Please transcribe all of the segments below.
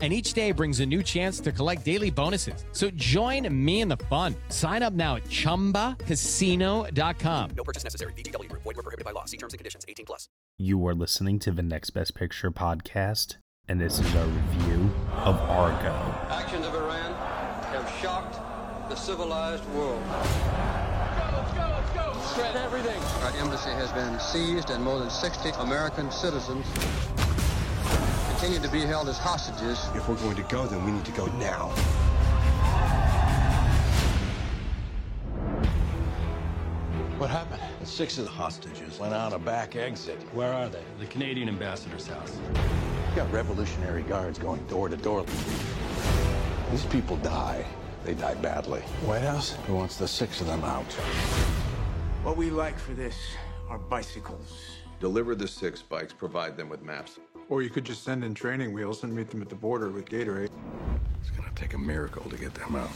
and each day brings a new chance to collect daily bonuses. So join me in the fun. Sign up now at ChumbaCasino.com. No purchase necessary. VGW. Void were prohibited by law. See terms and conditions. 18 plus. You are listening to the Next Best Picture podcast, and this is our review of Argo. Actions of Iran have shocked the civilized world. Shred everything. Our embassy has been seized and more than 60 American citizens continue to be held as hostages. If we're going to go, then we need to go now. What happened? Six of the hostages went out a back exit. Where are they? The Canadian ambassador's house. You got Revolutionary Guards going door to door. These people die. They die badly. White House? Who wants the six of them out? What we like for this are bicycles. Deliver the six bikes, provide them with maps. Or you could just send in training wheels and meet them at the border with Gatorade. It's gonna take a miracle to get them out.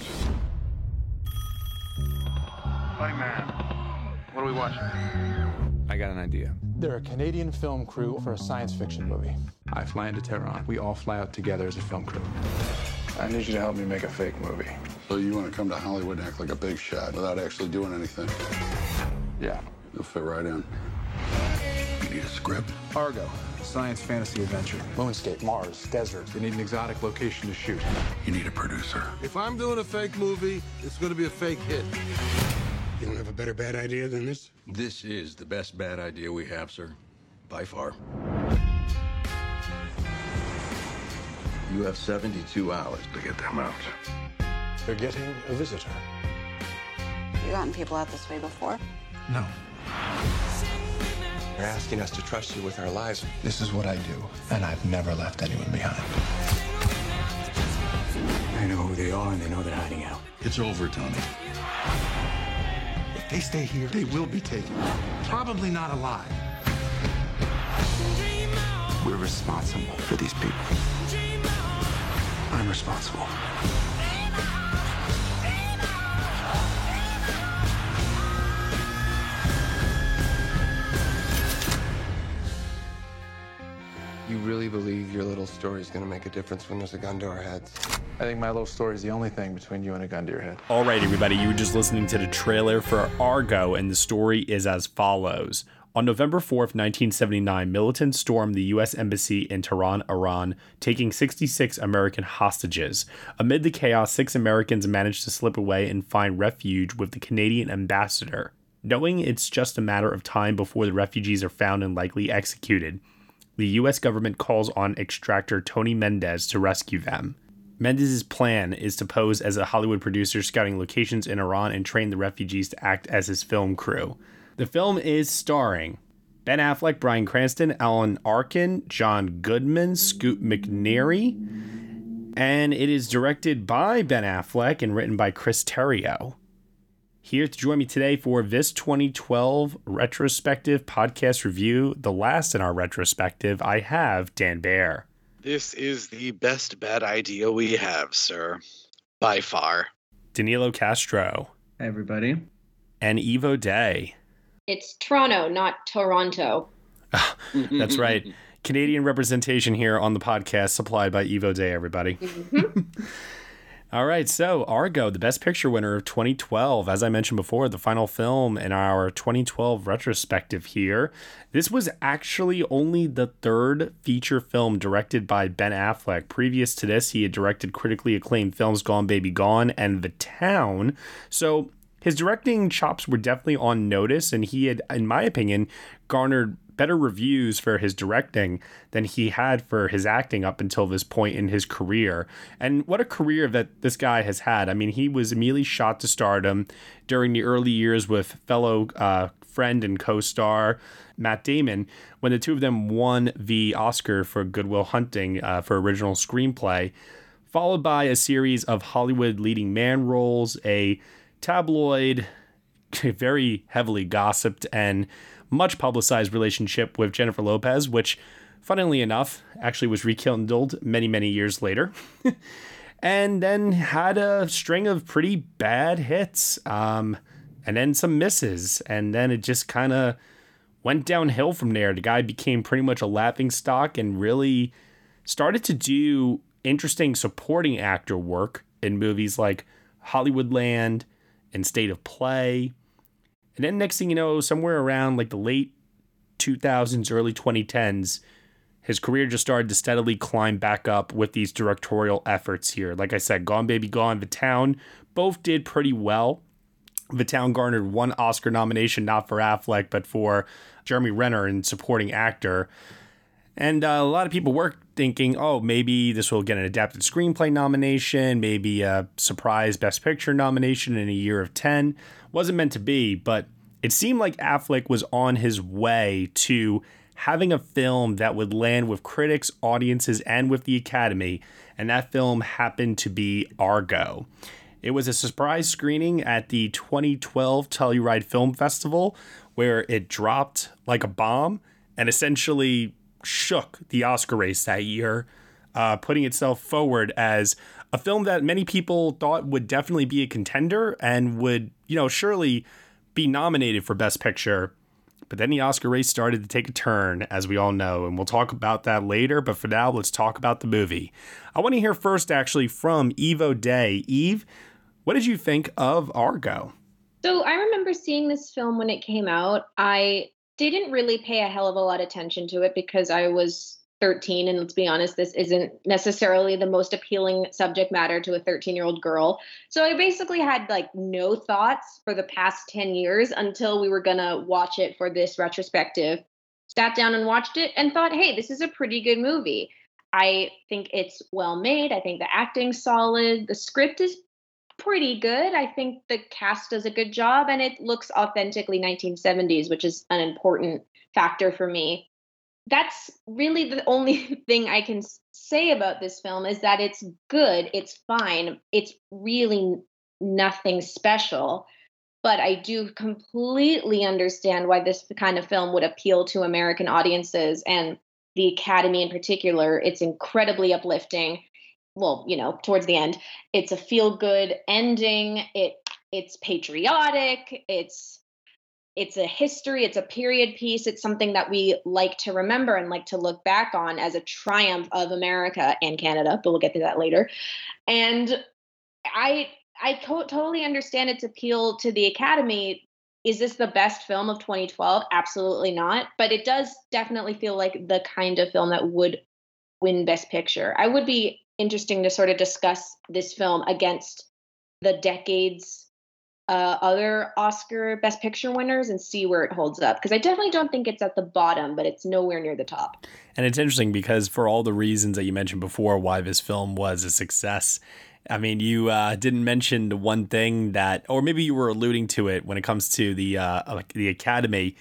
Buddy man, what are we watching? I got an idea. They're a Canadian film crew for a science fiction movie. I fly into Tehran. We all fly out together as a film crew. I need you to help me make a fake movie. So you want to come to Hollywood and act like a big shot without actually doing anything? Yeah. You'll fit right in. You need a script? Argo. Science fantasy adventure. Moonscape, Mars, desert. They need an exotic location to shoot. You need a producer. If I'm doing a fake movie, it's going to be a fake hit. You don't have a better bad idea than this? This is the best bad idea we have, sir. By far. You have 72 hours to get them out. They're getting a visitor. Have You gotten people out this way before? No. You're asking us to trust you with our lives. This is what I do, and I've never left anyone behind. I know who they are and they know they're hiding out. It's over, Tony. If they stay here, they will be taken. Probably not alive. We're responsible for these people. I'm responsible. Really believe your little story is going to make a difference when there's a gun to our heads? I think my little story is the only thing between you and a gun to your head. All right, everybody, you were just listening to the trailer for Argo, and the story is as follows. On November 4th, 1979, militants stormed the U.S. Embassy in Tehran, Iran, taking 66 American hostages. Amid the chaos, six Americans managed to slip away and find refuge with the Canadian ambassador. Knowing it's just a matter of time before the refugees are found and likely executed, the U.S. government calls on extractor Tony Mendez to rescue them. Mendez's plan is to pose as a Hollywood producer scouting locations in Iran and train the refugees to act as his film crew. The film is starring Ben Affleck, Bryan Cranston, Alan Arkin, John Goodman, Scoot McNairy, and it is directed by Ben Affleck and written by Chris Terrio. Here to join me today for this 2012 retrospective podcast review, the last in our retrospective, I have Dan Baer. This is the best bad idea we have, sir. By far. Danilo Castro. Hey, everybody. And Eve O'Day. It's Toronto, not Toronto. That's right. Canadian representation here on the podcast, supplied by Eve O'Day, everybody. Mm-hmm. All right, so Argo, the Best Picture winner of 2012. As I mentioned before, the final film in our 2012 retrospective here. This was actually only the third feature film directed by Ben Affleck. Previous to this, he had directed critically acclaimed films Gone Baby Gone and The Town. So his directing chops were definitely on notice, and he had, in my opinion, garnered better reviews for his directing than he had for his acting up until this point in his career. And what a career that this guy has had. I mean, he was immediately shot to stardom during the early years with fellow uh, friend and co star Matt Damon when the two of them won the Oscar for Good Will Hunting uh, for original screenplay, followed by a series of Hollywood leading man roles, a tabloid, very heavily gossiped and much publicized relationship with Jennifer Lopez, which, funnily enough, actually was rekindled many, many years later. and then had a string of pretty bad hits, um, and then some misses. And then it just kind of went downhill from there. The guy became pretty much a laughing stock and really started to do interesting supporting actor work in movies like Hollywoodland and State of Play. And then next thing you know, somewhere around like the late 2000s, early 2010s, his career just started to steadily climb back up with these directorial efforts here. Like I said, Gone Baby Gone, The Town, both did pretty well. The Town garnered one Oscar nomination, not for Affleck, but for Jeremy Renner in supporting actor. And uh, a lot of people were thinking, oh, maybe this will get an adapted screenplay nomination, maybe a surprise Best Picture nomination in a year of 10. Wasn't meant to be, but it seemed like Affleck was on his way to having a film that would land with critics, audiences, and with the Academy. And that film happened to be Argo. It was a surprise screening at the 2012 Telluride Film Festival where it dropped like a bomb and essentially shook the Oscar race that year, uh, putting itself forward as a film that many people thought would definitely be a contender and would, you know, surely be nominated for Best Picture. But then the Oscar race started to take a turn, as we all know, and we'll talk about that later. But for now, let's talk about the movie. I want to hear first, actually, from Eve O'Day. Eve, what did you think of Argo? So I remember seeing this film when it came out. I didn't really pay a hell of a lot of attention to it because I was 13 and let's be honest this isn't necessarily the most appealing subject matter to a 13 year old girl. So i basically had like no thoughts for the past 10 years until we were going to watch it for this retrospective. Sat down and watched it and thought hey this is a pretty good movie. I think it's well made. I think the acting's solid. The script is pretty good. I think the cast does a good job and it looks authentically 1970s, which is an important factor for me. That's really the only thing I can say about this film is that it's good, it's fine, it's really nothing special. But I do completely understand why this kind of film would appeal to American audiences and the Academy in particular. It's incredibly uplifting well, you know, towards the end, it's a feel good ending. It it's patriotic. It's it's a history, it's a period piece. It's something that we like to remember and like to look back on as a triumph of America and Canada, but we'll get to that later. And I I to- totally understand its appeal to the Academy. Is this the best film of 2012? Absolutely not. But it does definitely feel like the kind of film that would win Best Picture. I would be interesting to sort of discuss this film against the decades uh, other Oscar Best Picture winners and see where it holds up. Because I definitely don't think it's at the bottom, but it's nowhere near the top. And it's interesting because for all the reasons that you mentioned before, why this film was a success. I mean, you uh, didn't mention the one thing that, or maybe you were alluding to it when it comes to the uh, the Academy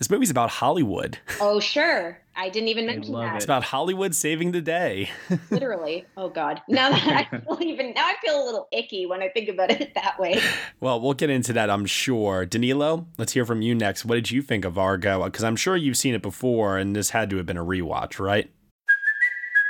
this movie's about Hollywood. Oh, sure. I didn't even mention that. It's about Hollywood saving the day. Literally. Oh God. Now that I feel even now I feel a little icky when I think about it that way. Well, we'll get into that, I'm sure. Danilo, let's hear from you next. What did you think of Argo? Because I'm sure you've seen it before, and this had to have been a rewatch, right?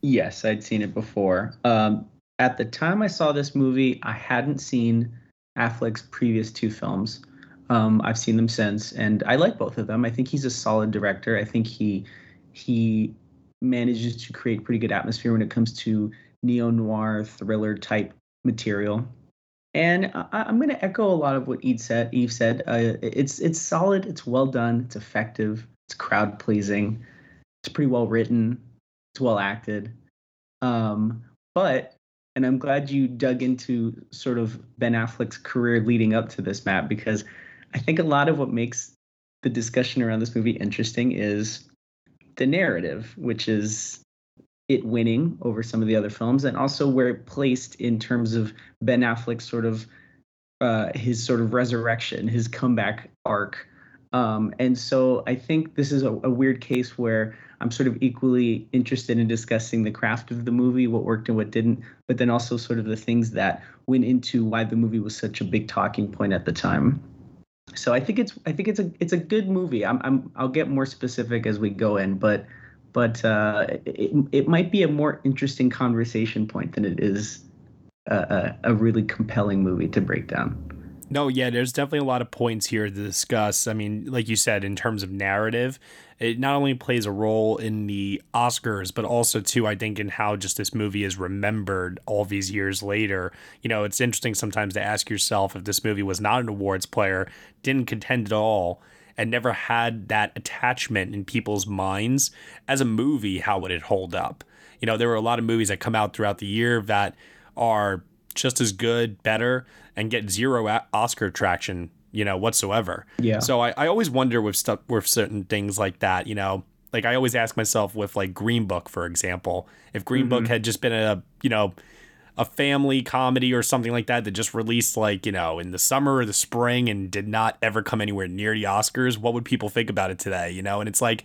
Yes, I'd seen it before. Um, at the time I saw this movie, I hadn't seen Affleck's previous two films. Um, I've seen them since, and I like both of them. I think he's a solid director. I think he he manages to create pretty good atmosphere when it comes to neo noir thriller type material. And I, am going to echo a lot of what Eve said. Eve said uh, it's it's solid. It's well done. It's effective. It's crowd pleasing. It's pretty well written well acted. Um, but and I'm glad you dug into sort of Ben Affleck's career leading up to this, map because I think a lot of what makes the discussion around this movie interesting is the narrative, which is it winning over some of the other films, and also where it placed in terms of Ben Affleck's sort of uh, his sort of resurrection, his comeback arc. Um, and so I think this is a, a weird case where I'm sort of equally interested in discussing the craft of the movie, what worked and what didn't, but then also sort of the things that went into why the movie was such a big talking point at the time. So I think it's I think it's a it's a good movie. I'm, I'm I'll get more specific as we go in, but but uh, it it might be a more interesting conversation point than it is a, a really compelling movie to break down. No, yeah, there's definitely a lot of points here to discuss. I mean, like you said, in terms of narrative, it not only plays a role in the Oscars, but also too, I think, in how just this movie is remembered all these years later. You know, it's interesting sometimes to ask yourself if this movie was not an awards player, didn't contend at all, and never had that attachment in people's minds as a movie, how would it hold up? You know, there were a lot of movies that come out throughout the year that are just as good, better, and get zero Oscar traction, you know, whatsoever. Yeah. So I, I always wonder with stuff with certain things like that, you know, like I always ask myself with like Green Book, for example, if Green mm-hmm. Book had just been a, you know, a family comedy or something like that that just released like, you know, in the summer or the spring and did not ever come anywhere near the Oscars, what would people think about it today? You know, and it's like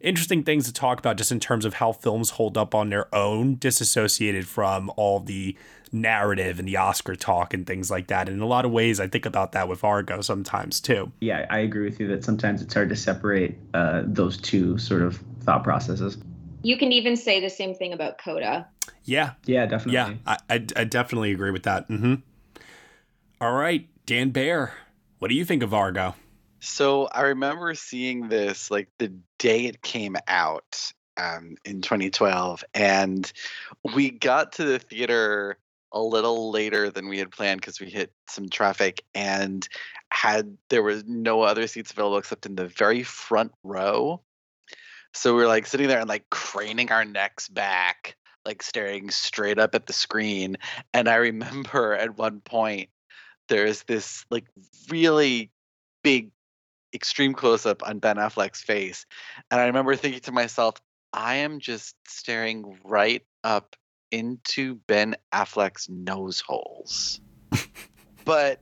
interesting things to talk about just in terms of how films hold up on their own, disassociated from all the narrative and the Oscar talk and things like that. And in a lot of ways, I think about that with Argo sometimes too. Yeah, I agree with you that sometimes it's hard to separate uh, those two sort of thought processes. You can even say the same thing about Coda. Yeah. Yeah, definitely. Yeah, I, I, I definitely agree with that. Mm-hmm. All right, Dan Bayer, what do you think of Argo? So I remember seeing this like the day it came out um, in 2012, and we got to the theater a little later than we had planned because we hit some traffic and had there was no other seats available except in the very front row. So we were like sitting there and like craning our necks back, like staring straight up at the screen. And I remember at one point there's this like really big extreme close up on Ben Affleck's face. And I remember thinking to myself, I am just staring right up into Ben Affleck's nose holes. but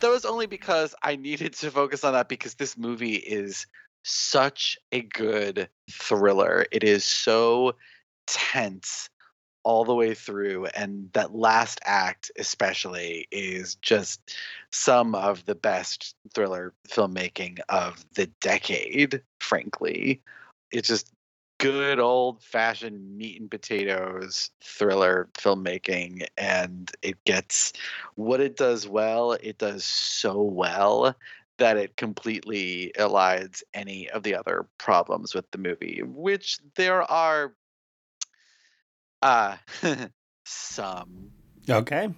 that was only because I needed to focus on that because this movie is such a good thriller. It is so tense all the way through and that last act especially is just some of the best thriller filmmaking of the decade frankly. It's just good old fashioned meat and potatoes thriller filmmaking and it gets what it does well it does so well that it completely elides any of the other problems with the movie which there are uh, some. Okay.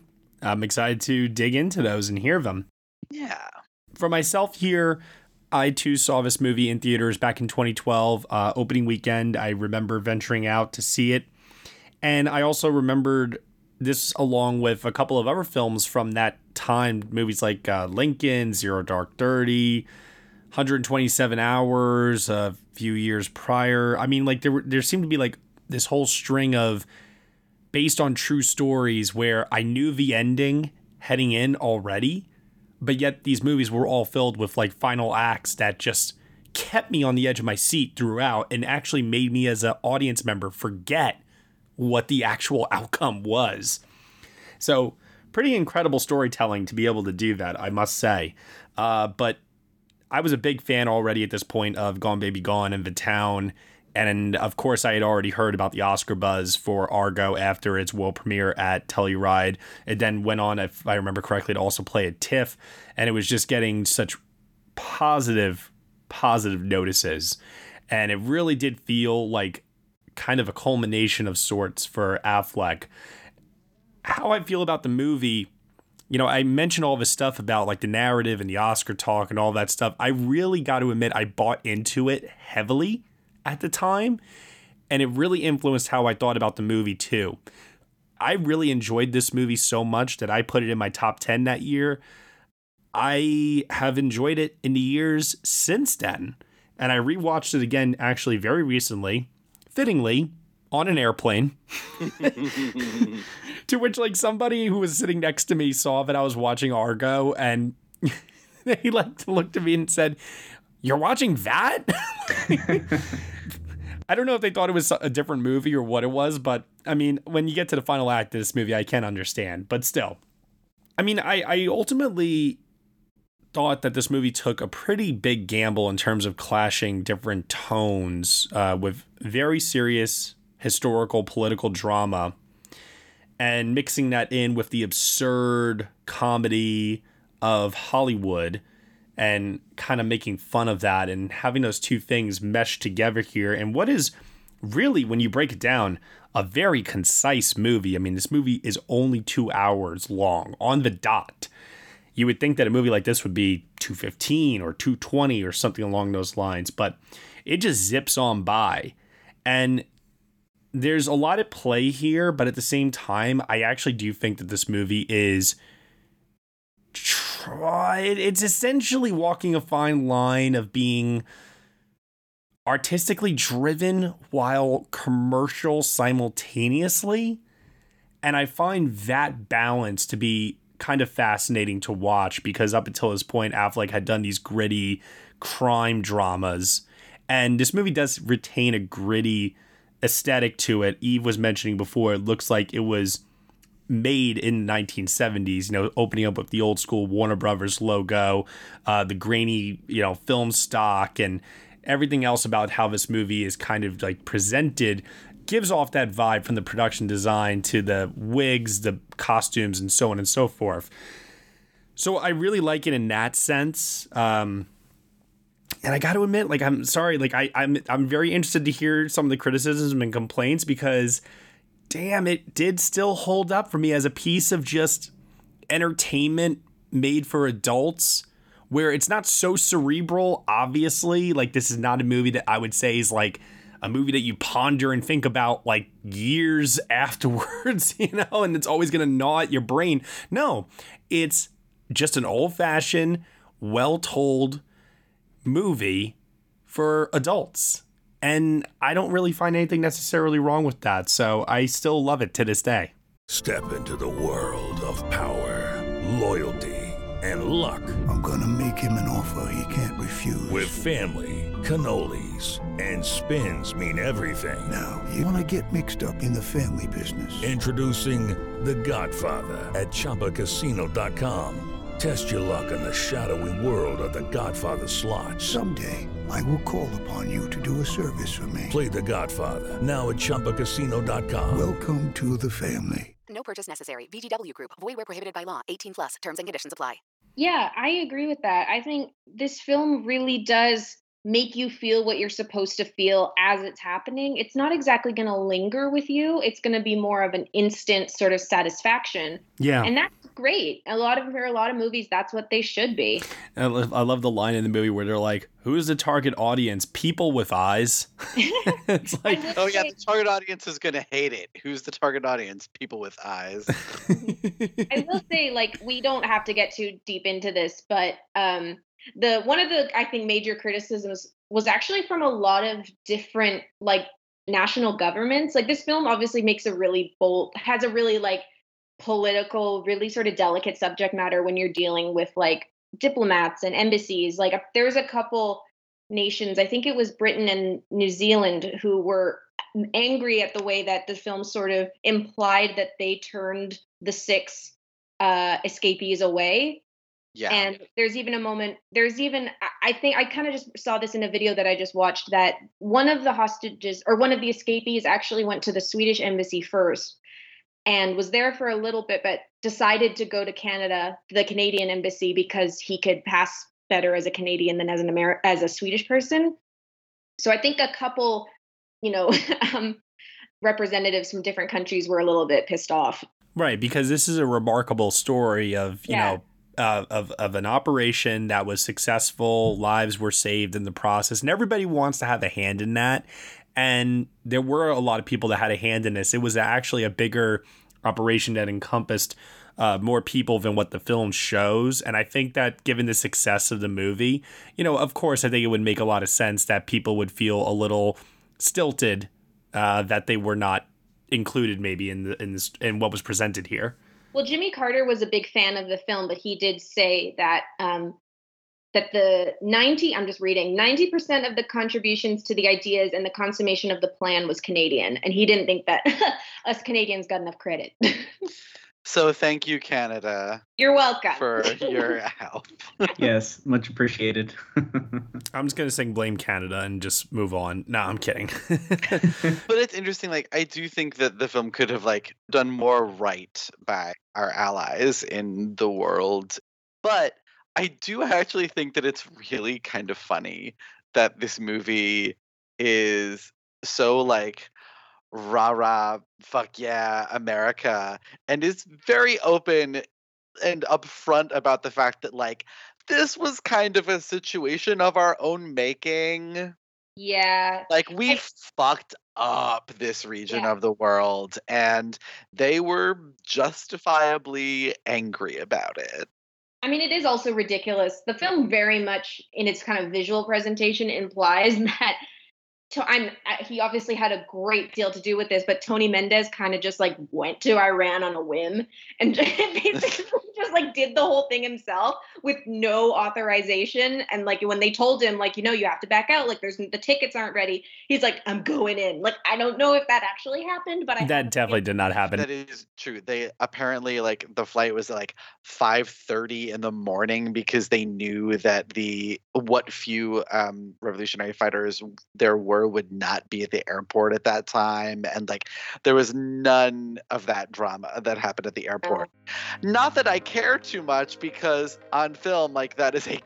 I'm excited to dig into those and hear them. Yeah. For myself here, I too saw this movie in theaters back in 2012, uh, opening weekend. I remember venturing out to see it. And I also remembered this along with a couple of other films from that time, movies like uh, Lincoln, Zero Dark Thirty, 127 Hours, a few years prior. I mean, like there were, there seemed to be like this whole string of based on true stories where I knew the ending heading in already, but yet these movies were all filled with like final acts that just kept me on the edge of my seat throughout and actually made me as an audience member forget what the actual outcome was. So, pretty incredible storytelling to be able to do that, I must say. Uh, but I was a big fan already at this point of Gone Baby Gone and The Town and of course, I had already heard about the Oscar buzz for Argo after its world premiere at Telluride. It then went on, if I remember correctly, to also play at TIFF, and it was just getting such positive, positive notices. And it really did feel like kind of a culmination of sorts for Affleck. How I feel about the movie, you know, I mentioned all this stuff about like the narrative and the Oscar talk and all that stuff. I really got to admit, I bought into it heavily at the time, and it really influenced how I thought about the movie too. I really enjoyed this movie so much that I put it in my top 10 that year. I have enjoyed it in the years since then. And I rewatched it again actually very recently, fittingly, on an airplane. to which like somebody who was sitting next to me saw that I was watching Argo and he like looked at me and said, "You're watching that?" I don't know if they thought it was a different movie or what it was, but I mean, when you get to the final act of this movie, I can understand. But still, I mean, I, I ultimately thought that this movie took a pretty big gamble in terms of clashing different tones uh, with very serious historical political drama and mixing that in with the absurd comedy of Hollywood and kind of making fun of that and having those two things mesh together here. And what is really, when you break it down, a very concise movie. I mean, this movie is only two hours long on the dot. You would think that a movie like this would be 215 or 220 or something along those lines, but it just zips on by. And there's a lot at play here, but at the same time, I actually do think that this movie is it's essentially walking a fine line of being artistically driven while commercial simultaneously. And I find that balance to be kind of fascinating to watch because up until this point, Affleck had done these gritty crime dramas. And this movie does retain a gritty aesthetic to it. Eve was mentioning before, it looks like it was made in the 1970s, you know, opening up with the old school Warner Brothers logo, uh, the grainy, you know, film stock, and everything else about how this movie is kind of like presented gives off that vibe from the production design to the wigs, the costumes, and so on and so forth. So I really like it in that sense. Um, and I got to admit, like, I'm sorry, like, I, I'm I'm very interested to hear some of the criticisms and complaints because damn, it did still hold up for me as a piece of just entertainment made for adults where it's not so cerebral, obviously. Like, this is not a movie that I would say is like a movie that you ponder and think about like years afterwards, you know, and it's always going to gnaw at your brain. No, it's just an old fashioned, well told movie for adults. And I don't really find anything necessarily wrong with that. So I still love it to this day. Step into the world of power, loyalty, and luck. I'm going to make him an offer he can't refuse. With family, cannolis, and spins mean everything. Now, you want to get mixed up in the family business? Introducing The Godfather at Chumbacasino.com. Test your luck in the shadowy world of The Godfather slot. Someday. I will call upon you to do a service for me. Play the Godfather now at ChumbaCasino.com. Welcome to the family. No purchase necessary. VGW Group. Void where prohibited by law. 18 plus. Terms and conditions apply. Yeah, I agree with that. I think this film really does make you feel what you're supposed to feel as it's happening. It's not exactly going to linger with you. It's going to be more of an instant sort of satisfaction. Yeah. And that's great. A lot of for a lot of movies that's what they should be. I love, I love the line in the movie where they're like, "Who's the target audience? People with eyes." it's like, oh yeah, the target audience is going to hate it. Who's the target audience? People with eyes. I will say like we don't have to get too deep into this, but um the one of the I think major criticisms was actually from a lot of different like national governments. Like this film obviously makes a really bold has a really like political, really sort of delicate subject matter when you're dealing with like diplomats and embassies. Like there's a couple nations, I think it was Britain and New Zealand, who were angry at the way that the film sort of implied that they turned the six uh, escapees away. Yeah. And there's even a moment, there's even, I think I kind of just saw this in a video that I just watched that one of the hostages or one of the escapees actually went to the Swedish embassy first and was there for a little bit, but decided to go to Canada, the Canadian embassy, because he could pass better as a Canadian than as an Amer- as a Swedish person. So I think a couple, you know, um, representatives from different countries were a little bit pissed off. Right, because this is a remarkable story of you yeah. know uh, of of an operation that was successful, lives were saved in the process, and everybody wants to have a hand in that. And there were a lot of people that had a hand in this. It was actually a bigger operation that encompassed uh, more people than what the film shows. And I think that given the success of the movie, you know, of course, I think it would make a lot of sense that people would feel a little stilted uh, that they were not included maybe in the in this in what was presented here. Well, Jimmy Carter was a big fan of the film, but he did say that um, that the 90 I'm just reading 90% of the contributions to the ideas and the consummation of the plan was Canadian, and he didn't think that us Canadians got enough credit. So thank you, Canada. You're welcome for your help. yes, much appreciated. I'm just gonna sing "Blame Canada" and just move on. No, I'm kidding. but it's interesting. Like I do think that the film could have like done more right by our allies in the world, but I do actually think that it's really kind of funny that this movie is so like rah rah, fuck yeah, America, and is very open and upfront about the fact that like this was kind of a situation of our own making. Yeah. Like we I, fucked up this region yeah. of the world and they were justifiably angry about it. I mean, it is also ridiculous. The film very much in its kind of visual presentation implies that to, I'm he obviously had a great deal to do with this, but Tony Mendez kind of just like went to Iran on a whim and basically just like did the whole thing himself with no authorization. And like when they told him, like, you know, you have to back out, like there's the tickets aren't ready, he's like, I'm going in. Like I don't know if that actually happened, but I that definitely did not happen. That is true. They apparently like the flight was like 5:30 in the morning because they knew that the what few um, revolutionary fighters there were would not be at the airport at that time and like there was none of that drama that happened at the oh. airport not that i care too much because on film like that is a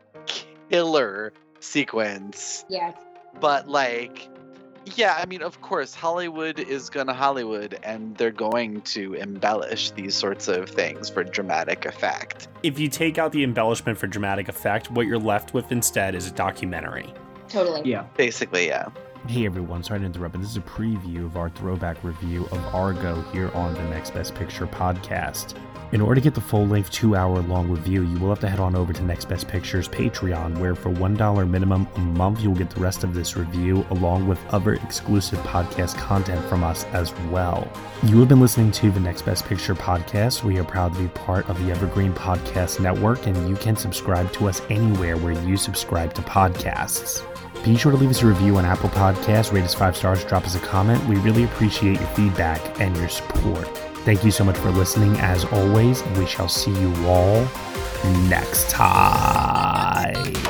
killer sequence yes but like yeah, I mean, of course, Hollywood is gonna Hollywood, and they're going to embellish these sorts of things for dramatic effect. If you take out the embellishment for dramatic effect, what you're left with instead is a documentary. Totally. Yeah. Basically, yeah. Hey everyone, sorry to interrupt, but this is a preview of our throwback review of Argo here on the Next Best Picture podcast. In order to get the full length, two hour long review, you will have to head on over to Next Best Picture's Patreon, where for $1 minimum a month, you'll get the rest of this review along with other exclusive podcast content from us as well. You have been listening to the Next Best Picture podcast. We are proud to be part of the Evergreen Podcast Network, and you can subscribe to us anywhere where you subscribe to podcasts. Be sure to leave us a review on Apple Podcasts, rate us five stars, drop us a comment. We really appreciate your feedback and your support. Thank you so much for listening. As always, we shall see you all next time.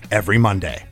every Monday.